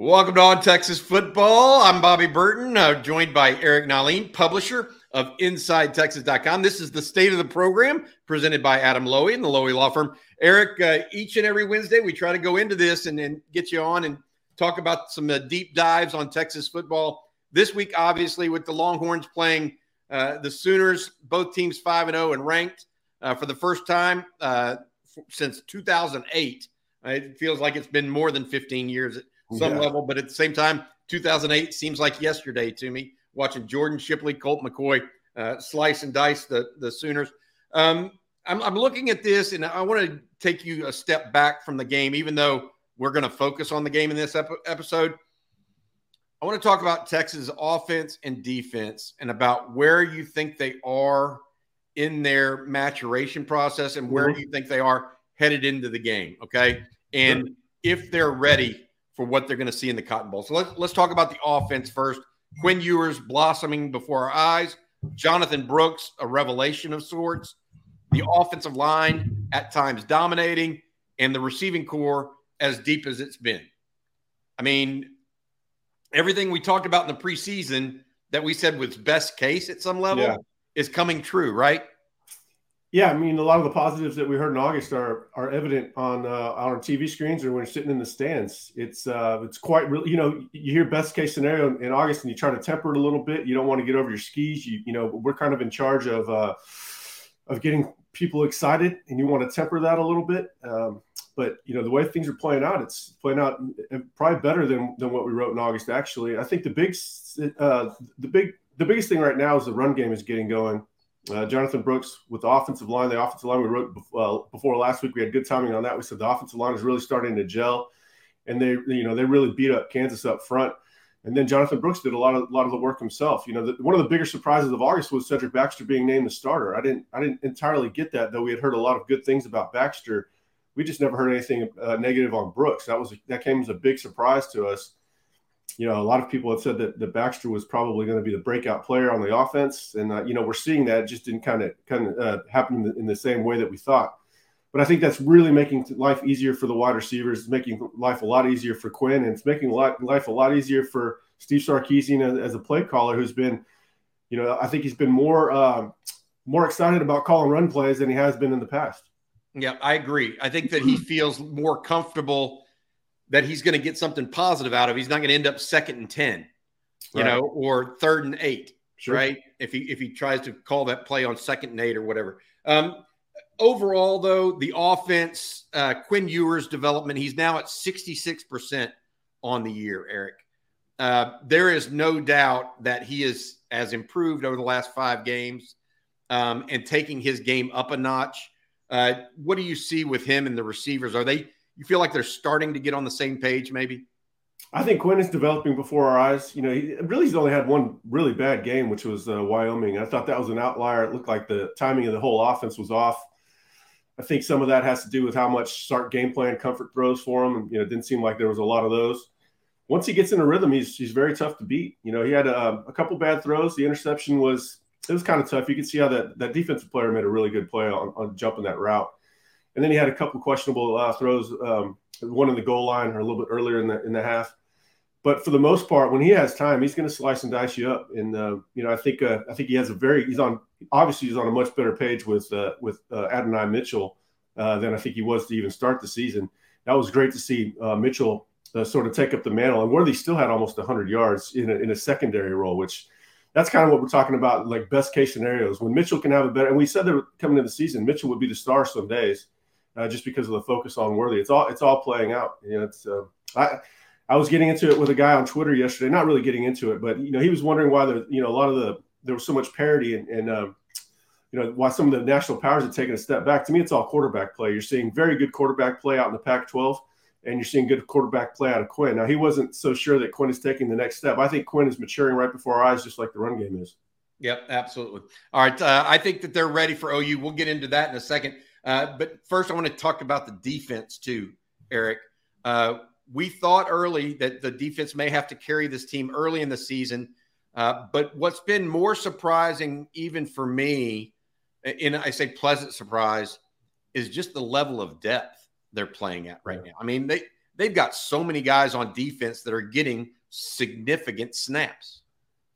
Welcome to On Texas Football. I'm Bobby Burton, uh, joined by Eric Nahlin, publisher of InsideTexas.com. This is the state of the program presented by Adam Loewy and the Loewy Law Firm. Eric, uh, each and every Wednesday, we try to go into this and, and get you on and talk about some uh, deep dives on Texas football. This week, obviously, with the Longhorns playing uh, the Sooners, both teams 5 and 0 and ranked uh, for the first time uh, f- since 2008. it feels like it's been more than 15 years some yeah. level, but at the same time, 2008 seems like yesterday to me. Watching Jordan Shipley, Colt McCoy uh, slice and dice the the Sooners. Um, I'm, I'm looking at this, and I want to take you a step back from the game, even though we're going to focus on the game in this ep- episode. I want to talk about Texas offense and defense, and about where you think they are in their maturation process, and where mm-hmm. you think they are headed into the game. Okay, and sure. if they're ready for what they're going to see in the Cotton Bowl. So let's let's talk about the offense first. Quinn Ewers blossoming before our eyes. Jonathan Brooks, a revelation of sorts. The offensive line at times dominating, and the receiving core as deep as it's been. I mean, everything we talked about in the preseason that we said was best case at some level yeah. is coming true, right? Yeah, I mean, a lot of the positives that we heard in August are are evident on uh, our TV screens or when you're sitting in the stands. It's uh, it's quite real. You know, you hear best case scenario in August, and you try to temper it a little bit. You don't want to get over your skis. You you know, we're kind of in charge of uh, of getting people excited, and you want to temper that a little bit. Um, but you know, the way things are playing out, it's playing out uh, probably better than than what we wrote in August. Actually, I think the big uh, the big the biggest thing right now is the run game is getting going uh, Jonathan Brooks with the offensive line. The offensive line we wrote uh, before last week. We had good timing on that. We said the offensive line is really starting to gel, and they you know they really beat up Kansas up front. And then Jonathan Brooks did a lot of a lot of the work himself. You know, the, one of the bigger surprises of August was Cedric Baxter being named the starter. I didn't I didn't entirely get that though. We had heard a lot of good things about Baxter. We just never heard anything uh, negative on Brooks. That was that came as a big surprise to us you know, a lot of people have said that, that Baxter was probably going to be the breakout player on the offense, and uh, you know, we're seeing that it just didn't kind of kind of uh, happen in the, in the, same way that we thought. But I think that's really making life easier for the wide receivers, it's making life a lot easier for Quinn, and it's making life a lot easier for Steve Sarkisian as, a play caller, who's been, you know, I think he's been more uh, more excited about calling run plays than he has been in the past. Yeah, I agree. I think that he feels more comfortable that he's going to get something positive out of. He's not going to end up second and 10, you right. know, or third and eight, sure. right? If he if he tries to call that play on second and eight or whatever. Um, overall, though, the offense, uh, Quinn Ewers' development, he's now at 66% on the year, Eric. Uh, there is no doubt that he is has improved over the last five games um, and taking his game up a notch. Uh, what do you see with him and the receivers? Are they you feel like they're starting to get on the same page, maybe? I think Quinn is developing before our eyes. You know, he really he's only had one really bad game, which was uh, Wyoming. I thought that was an outlier. It looked like the timing of the whole offense was off. I think some of that has to do with how much start game plan comfort throws for him. And, you know, it didn't seem like there was a lot of those. Once he gets in a rhythm, he's he's very tough to beat. You know, he had a, a couple bad throws. The interception was it was kind of tough. You could see how that that defensive player made a really good play on, on jumping that route. And then he had a couple questionable uh, throws, um, one in the goal line or a little bit earlier in the in the half. But for the most part, when he has time, he's going to slice and dice you up. And uh, you know, I think uh, I think he has a very he's on obviously he's on a much better page with uh, with uh, Adonai Mitchell uh, than I think he was to even start the season. That was great to see Mitchell sort of take up the mantle, and Worthy still had almost 100 yards in a, in a secondary role, which that's kind of what we're talking about, like best case scenarios. When Mitchell can have a better, and we said that coming into the season, Mitchell would be the star some days uh, just because of the focus on Worthy. It's all it's all playing out. You know, it's uh, I I was getting into it with a guy on Twitter yesterday. Not really getting into it, but you know, he was wondering why the you know a lot of the there was so much parity and, and um, you know why some of the national powers had taken a step back. To me, it's all quarterback play. You're seeing very good quarterback play out in the Pac-12, and you're seeing good quarterback play out of Quinn. Now he wasn't so sure that Quinn is taking the next step. I think Quinn is maturing right before our eyes, just like the run game is. Yep, absolutely. All right, uh, I think that they're ready for OU. We'll get into that in a second. Uh, but first, I want to talk about the defense too, Eric. Uh, we thought early that the defense may have to carry this team early in the season. Uh, but what's been more surprising, even for me, and I say pleasant surprise, is just the level of depth they're playing at right now. I mean, they they've got so many guys on defense that are getting significant snaps.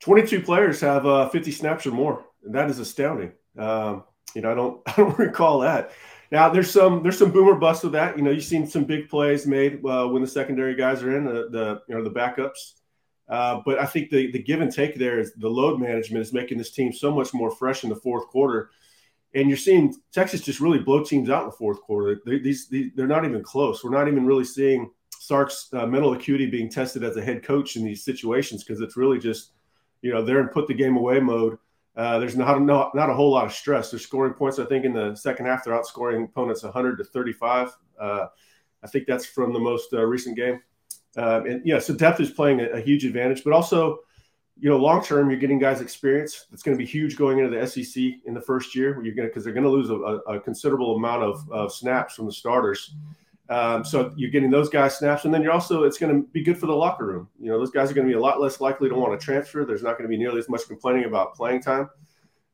22 players have uh, 50 snaps or more, and that is astounding. Um, you know, I don't I don't recall that. Now there's some there's some boomer bust with that. You know, you've seen some big plays made uh, when the secondary guys are in the, the you know the backups. Uh, but I think the the give and take there is the load management is making this team so much more fresh in the fourth quarter, and you're seeing Texas just really blow teams out in the fourth quarter. They, these, these they're not even close. We're not even really seeing Sark's uh, mental acuity being tested as a head coach in these situations because it's really just you know they're in put the game away mode uh, there's not, not not a whole lot of stress. They're scoring points. I think in the second half they're outscoring opponents 100 to 35. Uh, I think that's from the most uh, recent game. Um, and yeah, so depth is playing a, a, huge advantage, but also, you know, long term you're getting guys experience. It's going to be huge going into the SEC in the first year. You're going because they're going to lose a, a, considerable amount of, of snaps from the starters. Um, so you're getting those guys snaps, and then you're also it's going to be good for the locker room. You know, those guys are going to be a lot less likely to want to transfer. There's not going to be nearly as much complaining about playing time.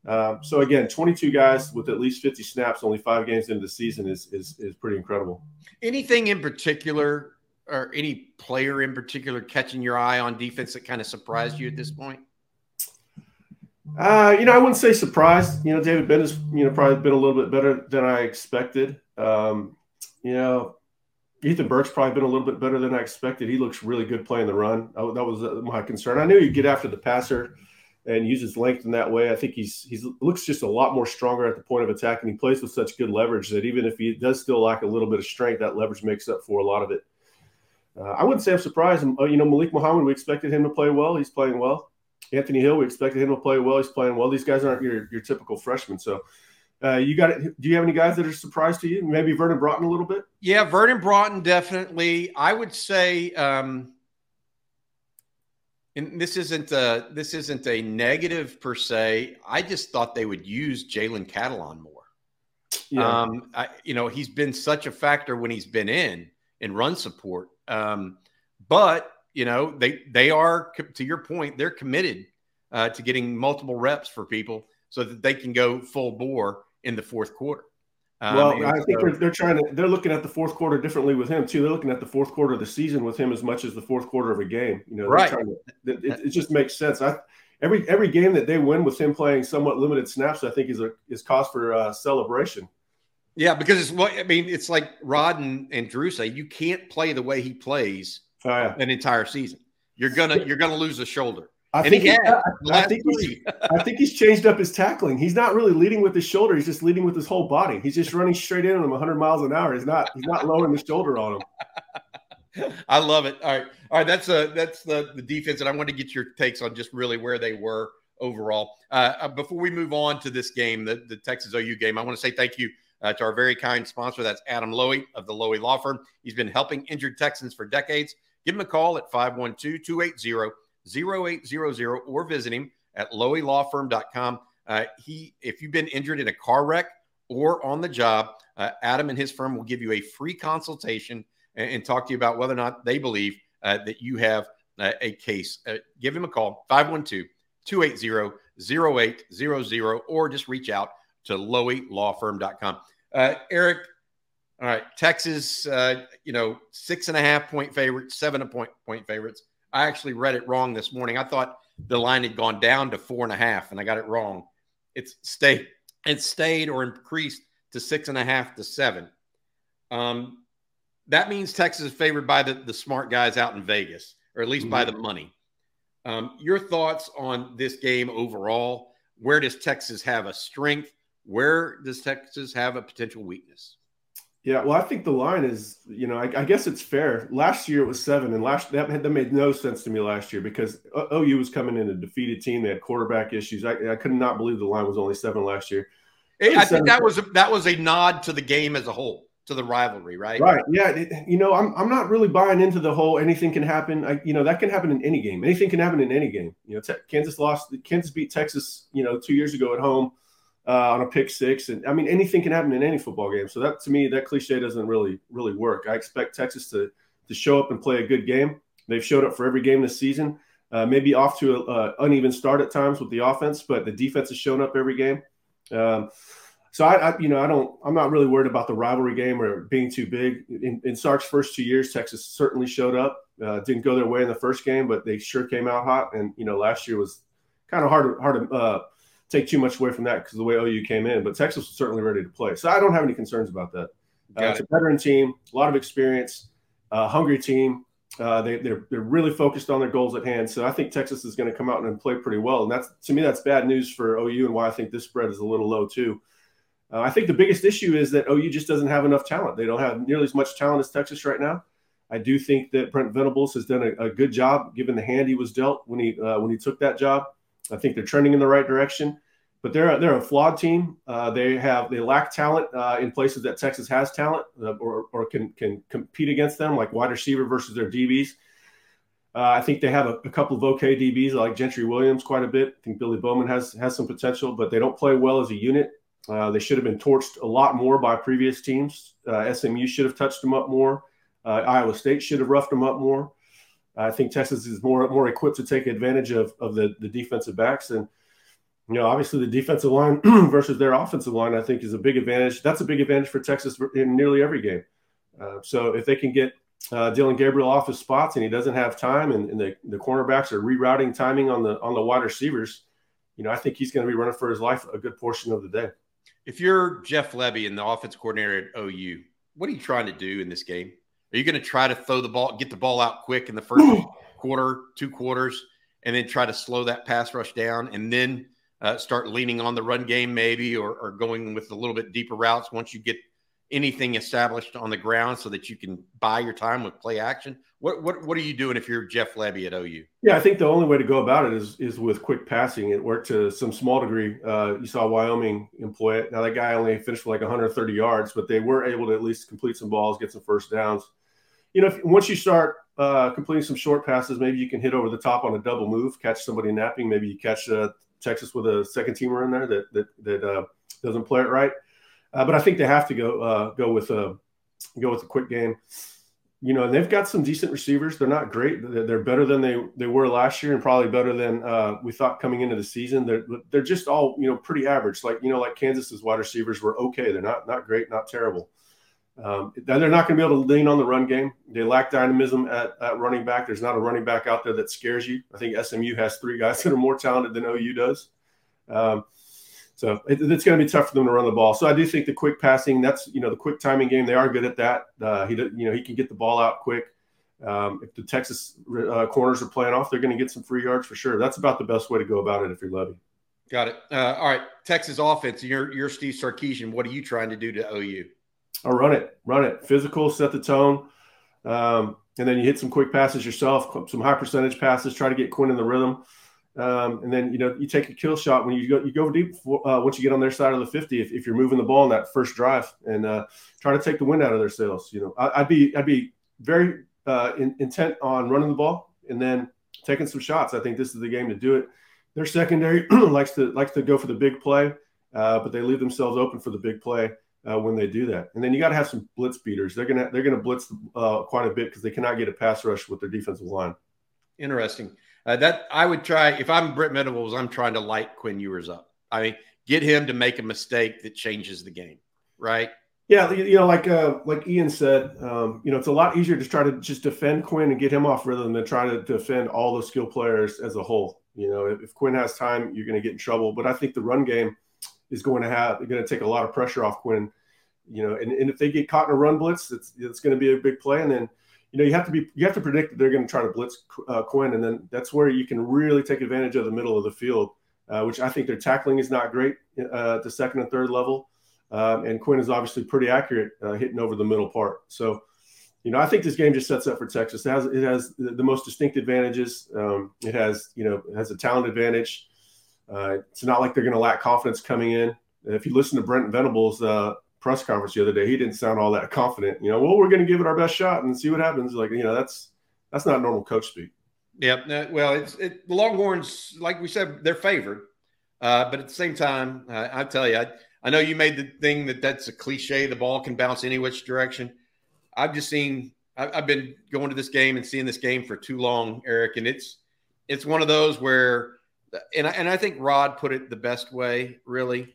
Um, so again, 22 guys with at least 50 snaps, only five games into the season is is is pretty incredible. Anything in particular, or any player in particular, catching your eye on defense that kind of surprised you at this point? Uh, you know, I wouldn't say surprised. You know, David Ben has you know probably been a little bit better than I expected. Um, you know, Ethan Burke's probably been a little bit better than I expected. He looks really good playing the run. I, that was uh, my concern. I knew he'd get after the passer and use his length in that way. I think he's he's looks just a lot more stronger at the point of attack, and he plays with such good leverage that even if he does still lack a little bit of strength, that leverage makes up for a lot of it. Uh, I wouldn't say I'm surprised. Uh, you know, Malik Muhammad, we expected him to play well. He's playing well. Anthony Hill, we expected him to play well. He's playing well. These guys aren't your your typical freshmen, so uh, you got it. Do you have any guys that are surprised to you? Maybe Vernon Broughton a little bit. Yeah, Vernon Broughton definitely. I would say, um, and this isn't a this isn't a negative per se. I just thought they would use Jalen Catalon more. Yeah. Um, I, you know, he's been such a factor when he's been in in run support. Um, but you know, they they are to your point, they're committed uh, to getting multiple reps for people so that they can go full bore in the fourth quarter. Um, well, I think they're, they're trying to they're looking at the fourth quarter differently with him too. They're looking at the fourth quarter of the season with him as much as the fourth quarter of a game. You know, right? To, it, it, just makes sense. I, every every game that they win with him playing somewhat limited snaps, I think is a is cause for uh, celebration. Yeah, because it's what I mean. It's like Rod and, and Drew say you can't play the way he plays oh, yeah. an entire season. You're gonna you're gonna lose a shoulder. I think, he, I, I, think he's, I think he's changed up his tackling. He's not really leading with his shoulder. He's just leading with his whole body. He's just running straight in on him 100 miles an hour. He's not he's not lowering the shoulder on him. I love it. All right, all right. That's a uh, that's the the defense, and I want to get your takes on just really where they were overall. Uh, uh before we move on to this game, the the Texas OU game, I want to say thank you uh, to our very kind sponsor. That's Adam Loewy of the Loewy Law Firm. He's been helping injured Texans for decades. Give him a call at 512 280 0800 or visit him at loewylawfirm.com. Uh, he, if you've been injured in a car wreck or on the job, uh, Adam and his firm will give you a free consultation and, and talk to you about whether or not they believe uh, that you have uh, a case. Uh, give him a call, 512 280 0800, or just reach out to loewylawfirm.com. Uh, Eric, all right, Texas, you know, six and a half point favorites, seven point point favorites. I actually read it wrong this morning. I thought the line had gone down to four and a half, and I got it wrong. It's stayed. It stayed or increased to six and a half to seven. Um, that means Texas is favored by the, the smart guys out in Vegas, or at least mm-hmm. by the money. Um, your thoughts on this game overall? Where does Texas have a strength? Where does Texas have a potential weakness? Yeah, well, I think the line is, you know, I, I, guess it's fair. Last year it was seven, and last that, that made no sense to me last year because OU was coming in a defeated team. They had quarterback issues. I, I could not believe the line was only seven last year. I think that was a, that was a nod to the game as a whole, to the rivalry, right? Right. Yeah. It, you know, I'm I'm not really buying into the whole anything can happen. I, you know, that can happen in any game. Anything can happen in any game. You know, te- Kansas lost. Kansas beat Texas. You know, two years ago at home uh, on a pick six. And I mean, anything can happen in any football game. So that to me, that cliche doesn't really really work. I expect Texas to to show up and play a good game. They've showed up for every game this season. Uh, maybe off to an uneven start at times with the offense, but the defense has shown up every game. Um, so I, I, you know, I don't, I'm not really worried about the rivalry game or being too big. In, in Sark's first two years, Texas certainly showed up. Uh, didn't go their way in the first game, but they sure came out hot. And you know, last year was kind of hard, hard to uh, take too much away from that because the way OU came in. But Texas was certainly ready to play, so I don't have any concerns about that. Uh, it's a veteran team, a lot of experience, uh, hungry team. Uh, they, they're they're really focused on their goals at hand. So I think Texas is going to come out and play pretty well. And that's to me that's bad news for OU and why I think this spread is a little low too. Uh, I think the biggest issue is that OU just doesn't have enough talent. They don't have nearly as much talent as Texas right now. I do think that Brent Venables has done a, a good job given the hand he was dealt when he uh, when he took that job. I think they're trending in the right direction, but they're they're a flawed team. Uh, they have they lack talent uh, in places that Texas has talent uh, or, or can can compete against them, like wide receiver versus their DBs. Uh, I think they have a, a, couple of okay DBs like Gentry Williams quite a bit. I think Billy Bowman has has some potential, but they don't play well as a unit. Uh, they should have been torched a lot more by previous teams. Uh, SMU should have touched them up more. Uh, Iowa State should have roughed them up more. I think Texas is more more equipped to take advantage of, of the, the defensive backs. And, you know, obviously the defensive line versus their offensive line, I think, is a big advantage. That's a big advantage for Texas in nearly every game. Uh, so if they can get uh, Dillon Gabriel off his spots and he doesn't have time and, and the, the cornerbacks are rerouting timing on the on the wide receivers, you know, I think he's going to be running for his life a good portion of the day. If you're Jeff Lebby and the offense coordinator at OU, what are you trying to do in this game? Are you going to try to throw the ball, get the ball out quick in the first quarter, two quarters, and then try to slow that pass rush down, and then uh, start leaning on the run game maybe, or, or going with a little bit deeper routes once you get anything established on the ground so that you can buy your time with play action? What what what are you doing if you're Jeff Lebby at OU? Yeah, I think the only way to go about it is is with quick passing. It worked to some small degree. Uh, you saw Wyoming employ it. Now that guy only finished for like 130 yards, but they were able to at least complete some balls, get some first downs. You know, if, once you start uh, completing some short passes, maybe you can hit over the top on a double move, catch somebody napping. Maybe you catch uh, Texas with a second teamer in there that that that uh, doesn't play it right. Uh, but I think they have to go uh, go with a go with a quick game. You know, and they've got some decent receivers. They're not great. They're better than they they were last year, and probably better than uh, we thought coming into the season. They're they're just all you know pretty average. Like you know, like Kansas's wide receivers were okay. They're not not great, not terrible. Um, they're not going to be able to lean on the run game. They lack dynamism at, at running back. There's not a running back out there that scares you. I think SMU has three guys that are more talented than OU does. Um, so it, it's going to be tough for them to run the ball. So I do think the quick passing, that's you know the quick timing game. They are good at that. Uh, he you know he can get the ball out quick. Um, if the Texas uh, corners are playing off, they're going to get some free yards for sure. That's about the best way to go about it if you're Lebby. Got it. Uh, all right, Texas offense. You're you're Steve Sarkisian. What are you trying to do to OU? I'll run it, run it. Physical, set the tone, um, and then you hit some quick passes yourself, some high percentage passes. Try to get Quinn in the rhythm. Um, and then you know you take a kill shot when you go you go deep uh, once you get on their side of the 50 if, if you're moving the ball in that first drive and uh, try to take the wind out of their sails. You know I, would be I'd be very uh, in, intent on running the ball and then taking some shots. I think this is the game to do it. Their secondary likes to likes to go for the big play, uh, but they leave themselves open for the big play. Uh, when they do that, and then you got to have some blitz beaters. They're gonna they're gonna blitz uh, quite a bit because they cannot get a pass rush with their defensive line. Interesting. Uh, that I would try if I'm Brent Venables, I'm trying to light Quinn Ewers up. I mean, get him to make a mistake that changes the game, right? Yeah, you know, like uh, like Ian said, um, you know, it's a lot easier to try to just defend Quinn and get him off rhythm than try to defend all the skill players as a whole. You know, if, if Quinn has time, you're going to get in trouble. But I think the run game is going to have going to take a lot of pressure off Quinn. You know, and, and if they get caught in a run blitz, it's it's going to be a big play, and then you know you have to be you have to predict that they're going to try to blitz uh, Quinn, and then that's where you can really take advantage of the middle of the field, uh, which I think their tackling is not great uh, at the second and third level, um, and Quinn is obviously pretty accurate uh, hitting over the middle part. So, you know, I think this game just sets up for Texas. It has it has the most distinct advantages. Um, it has you know it has a talent advantage. Uh, it's not like they're going to lack confidence coming in. If you listen to Brent Venables uh, press conference the other day, he didn't sound all that confident. You know, well, we're going to give it our best shot and see what happens. Like, you know, that's that's not normal coach speak. Yeah, well, it's it, the Longhorns, like we said, they're favored, uh, but at the same time, uh, I tell you, I, I know you made the thing that that's a cliche. The ball can bounce any which direction. I've just seen. I, I've been going to this game and seeing this game for too long, Eric, and it's it's one of those where, and I, and I think Rod put it the best way, really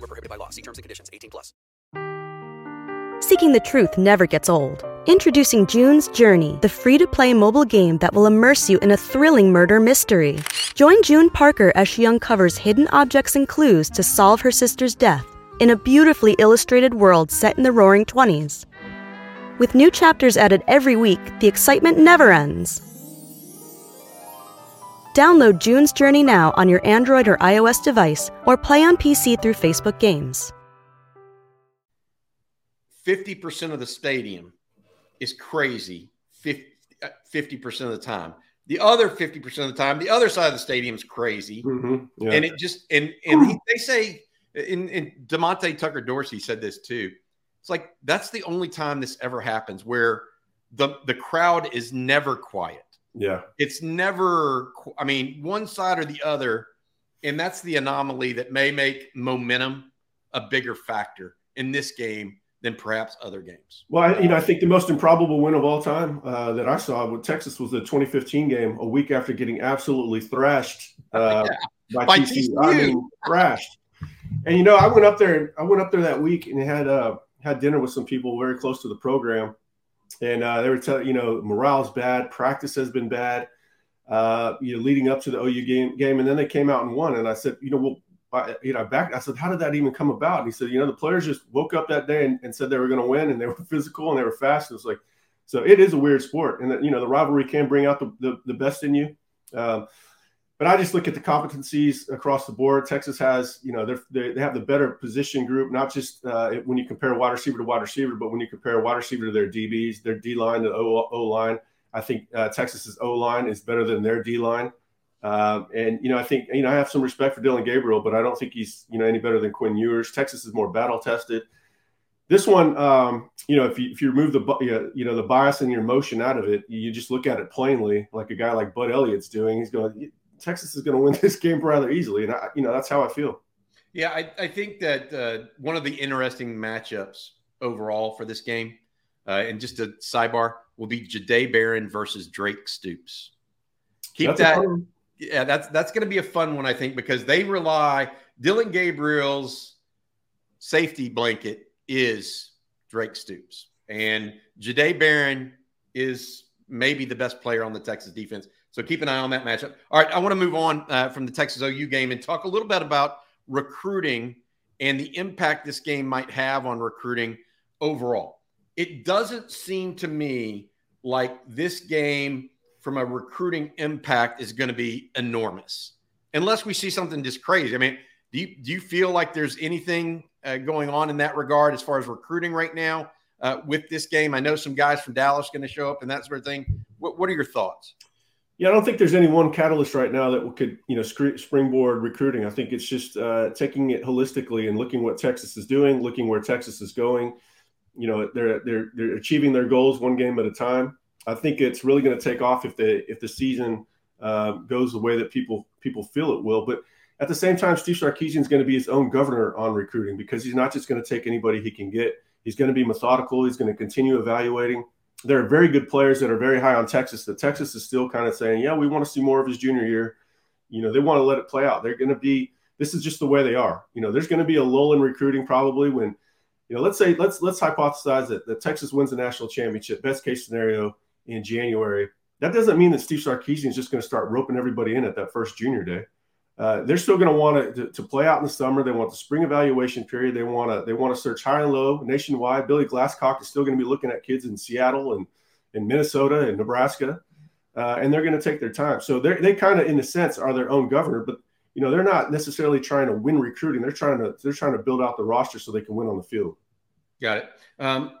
Void prohibited by law. See terms and conditions. 18 plus. Seeking the truth never gets old. Introducing June's Journey, the free to play mobile game that will immerse you in a thrilling murder mystery. Join June Parker as she uncovers hidden objects and clues to solve her sister's death in a beautifully illustrated world set in the roaring 20s. With new chapters added every week, the excitement never ends. Download June's Journey now on your Android or iOS device or play on PC through Facebook Games. 50% of the stadium is crazy 50, percent of the time. The other 50% of the time, the other side of the stadium is crazy. Mm-hmm. Yeah. And it just, and, and he, they say, in, in Demonte Tucker Dorsey said this too. It's like, that's the only time this ever happens where the, the crowd is never quiet. Yeah. It's never, I mean, one side or the other. And that's the anomaly that may make momentum a bigger factor in this game than perhaps other games. Well, I, you know, I think the most improbable win of all time uh, that I saw with Texas was the 2015 game, a week after getting absolutely thrashed uh, by, By TCU. TCU. I mean, thrashed. And you know, I went up there. I went up there that week and had uh, had dinner with some people very close to the program, and uh, they were telling you know morale's bad, practice has been bad, uh, you know, leading up to the OU game game, and then they came out and won. And I said, you know, well. I, you know, back. I said, "How did that even come about?" And he said, "You know, the players just woke up that day and, and said they were going to win, and they were physical and they were fast. It was like, so it is a weird sport, and you know, the rivalry can bring out the, the, the best in you. Um, but I just look at the competencies across the board. Texas has, you know, they they have the better position group, not just uh, when you compare wide receiver to wide receiver, but when you compare wide receiver to their DBs, their D line to O, o line. I think uh, Texas's O line is better than their D line. Um, and you know, I think you know I have some respect for Dillon Gabriel, but I don't think he's you know any better than Quinn Ewers. Texas is more battle tested. This one, um, you know, if you if you remove the you know the bias and your emotion out of it, you just look at it plainly, like a guy like Bud Elliott's doing. He's going, Texas is going to win this game rather easily, and I, you know that's how I feel. Yeah, I, I think that uh, one of the interesting matchups overall for this game, uh, and just a sidebar, will be Jahdae Barron versus Drake Stoops. Keep That's that. Yeah, that's that's going to be a fun one, I think, because they rely. Dillon Gabriel's safety blanket is Drake Stoops, and Jahdae Barron is maybe the best player on the Texas defense. So keep an eye on that matchup. All right, I want to move on uh, from the Texas OU game and talk a little bit about recruiting and the impact this game might have on recruiting overall. It doesn't seem to me like this game from a recruiting impact is going to be enormous unless we see something just crazy. I mean, do you, do you feel like there's anything uh, going on in that regard as far as recruiting right now uh, with this game? I know some guys from Dallas going to show up and that sort of thing. What, what are your thoughts? Yeah, I don't think there's any one catalyst right now that could, you know, springboard recruiting. I think it's just uh, taking it holistically and looking what Texas is doing, looking where Texas is going. You know, they're they're they're achieving their goals one game at a time. I think it's really going to take off if the if the season uh, goes the way that people people feel it will. But at the same time, Steve Sarkisian is going to be his own governor on recruiting because he's not just going to take anybody he can get. He's going to be methodical. He's going to continue evaluating there are very good players that are very high on Texas. That Texas is still kind of saying, yeah, we want to see more of his junior year. You know, they want to let it play out. They're going to be. This is just the way they are. You know, there's going to be a lull in recruiting probably when, you know, let's say let's let's hypothesize that, that Texas wins the national championship. Best case scenario in January. That doesn't mean that Steve Sarkisian is just going to start roping everybody in at that first junior day. Uh, they're still going to want to, to play out in the summer. They want the spring evaluation period. They want to they want to search high and low nationwide. Billy Glasscock is still going to be looking at kids in Seattle and in Minnesota and Nebraska, uh, and they're going to take their time. So they they kind of in a sense are their own governor, but you know they're not necessarily trying to win recruiting. They're trying to they're trying to build out the roster so they can win on the field. Got it. Um,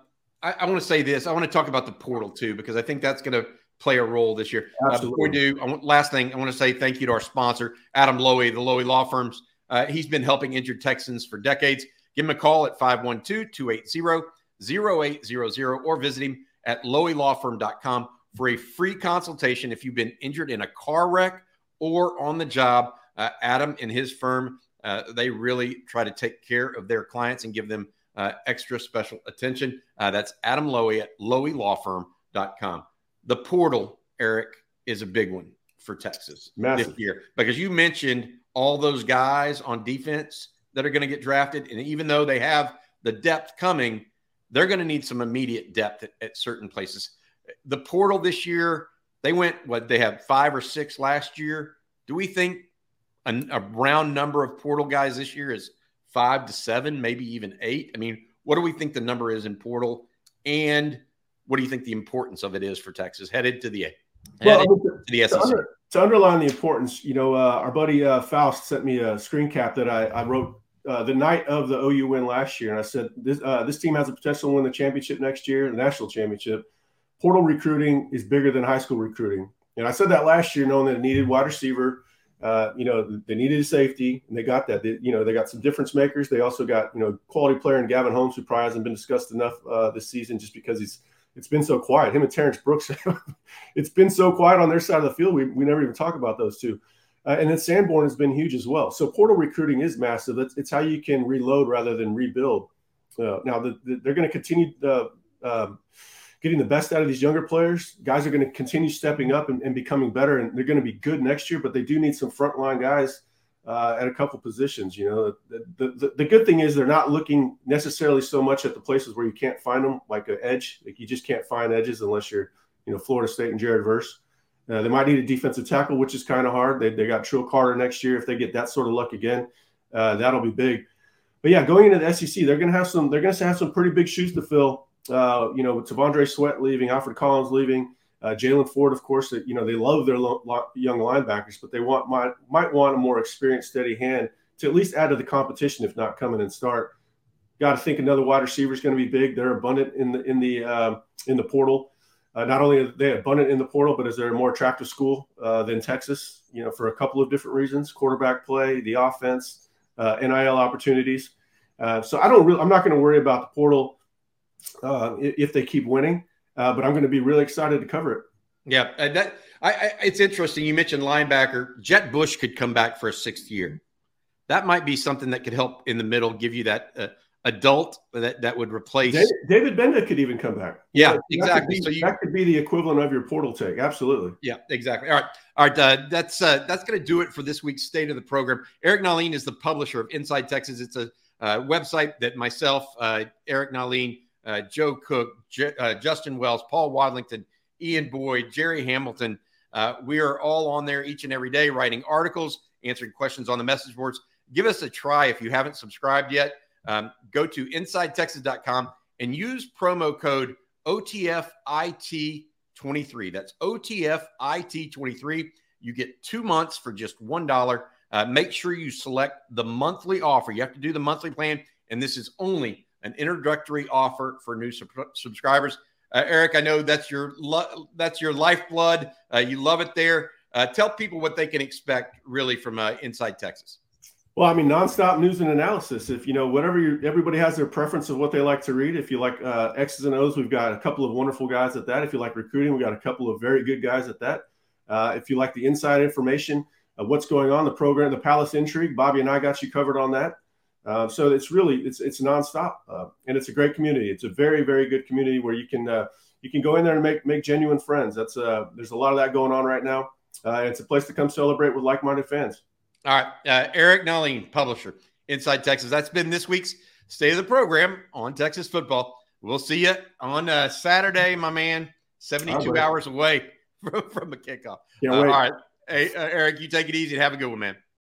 I, I want to say this. I want to talk about the portal too because I think that's going to play a role this year. Uh, before we do, I want, last thing I want to say thank you to our sponsor, Adam Loewy, the Loewy Law Firms. Uh, he's been helping injured Texans for decades. Give him a call at 512 280 0800 or visit him at loewylawfirm.com for a free consultation if you've been injured in a car wreck or on the job. Uh, Adam and his firm, uh, they really try to take care of their clients and give them uh, extra special attention. Uh, that's Adam Loewy at loewylawfirm.com. The portal, Eric, is a big one for Texas Massive. this year because you mentioned all those guys on defense that are going to get drafted. And even though they have the depth coming, they're going to need some immediate depth at, at certain places. The portal this year, they went what they have five or six last year. Do we think a, a round number of portal guys this year is five to seven, maybe even eight? I mean, what do we think the number is in portal? And what do you think the importance of it is for Texas headed to the Well, headed I mean, to the to, SEC? under- to underline the importance, you know, uh, our buddy uh, Faust sent me a screen cap that I, I wrote uh, the night of the OU win last year, and I said this uh, this team has the potential to win the championship next year, the national championship. Portal recruiting is bigger than high school recruiting, and I said that last year, knowing that it needed wide receiver. Uh, you know, they needed a safety, and they got that. They, you know, they got some difference makers. They also got you know quality player in Gavin Holmes, who probably hasn't been discussed enough uh, this season, just because he's it's been so quiet. Him and Terrence Brooks, it's been so quiet on their side of the field. We, we never even talk about those two. Uh, and then Sanborn has been huge as well. So portal recruiting is massive. It's, it's how you can reload rather than rebuild. Uh, now the, the, they're going to continue uh, um, getting the best out of these younger players. Guys are going to continue stepping up and, and becoming better, and they're going to be good next year. But they do need some frontline guys uh, at a couple positions. You know, the, the, the, good thing is they're not looking necessarily so much at the places where you can't find them, like an edge. Like you just can't find edges unless you're, you know, Florida State and Jared Verse. Uh, they might need a defensive tackle, which is kind of hard. They, they got Trill Carter next year. If they get that sort of luck again, uh, that'll be big. But yeah, going into the SEC, they're going to have some. They're going to have some pretty big shoes to fill. Uh, you know, with T'Vondre Sweat leaving, Alfred Collins leaving, uh, Jaylan Ford, of course. That you know they love their lo- lo- young linebackers, but they want might might want a more experienced, steady hand to at least add to the competition, if not come in and start. Got to think another wide receiver is going to be big. They're abundant in the in the uh, in the portal. Uh, not only are they abundant in the portal, but is there a more attractive school uh, than Texas? You know, for a couple of different reasons: quarterback play, the offense, uh, NIL opportunities. Uh, so I don't really, I'm not going to worry about the portal uh, if they keep winning, uh, but I'm going to be really excited to cover it. Yeah, uh, that I, I it's interesting. You mentioned linebacker. Jett Bush could come back for a sixth year. That might be something that could help in the middle, give you that uh, adult that that would replace. David, David Gbenda could even come back. Yeah, That exactly. be- So you, that could be the equivalent of your portal take. Absolutely. yeah, exactly. All right, all right. Uh, that's uh, that's going to do it for this week's state of the program. Eric Nahlin is the publisher of Inside Texas. It's a uh, website that myself, uh, Eric Nahlin, uh, Joe Cook, J- uh, Justin Wells, Paul Wadlington, Ian Boyd, Jerry Hamilton. Uh, we are all on there each and every day writing articles, answering questions on the message boards. Give us a try if you haven't subscribed yet. Um, go to InsideTexas.com and use promo code OTFIT23. That's OTFIT23. You get two months for just $1. Uh, make sure you select the monthly offer. You have to do the monthly plan, and this is only an introductory offer for new sub- subscribers. Uh, Eric, I know that's your lo- that's your lifeblood. Uh, you love it there. Uh, tell people what they can expect really from uh, Inside Texas. Well, I mean, nonstop news and analysis. If you know whatever you, everybody has their preference of what they like to read. If you like uh, X's and O's, we've got a couple of wonderful guys at that. If you like recruiting, we got a couple of very good guys at that. Uh, if you like the inside information what's going on, the program, the Palace intrigue, Bobby and I got you covered on that. Uh, so it's really it's it's nonstop, uh, and it's a great community. It's a very very good community where you can uh, you can go in there and make make genuine friends. That's uh, there's a lot of that going on right now. Uh, it's a place to come celebrate with like-minded fans. All right. Uh, Eric Nahlin, publisher, Inside Texas. That's been this week's State of the Program on Texas football. We'll see you on uh, Saturday, my man, 72 All right. hours away from, from the kickoff. All right. Hey, uh, Eric, you take it easy and have a good one, man.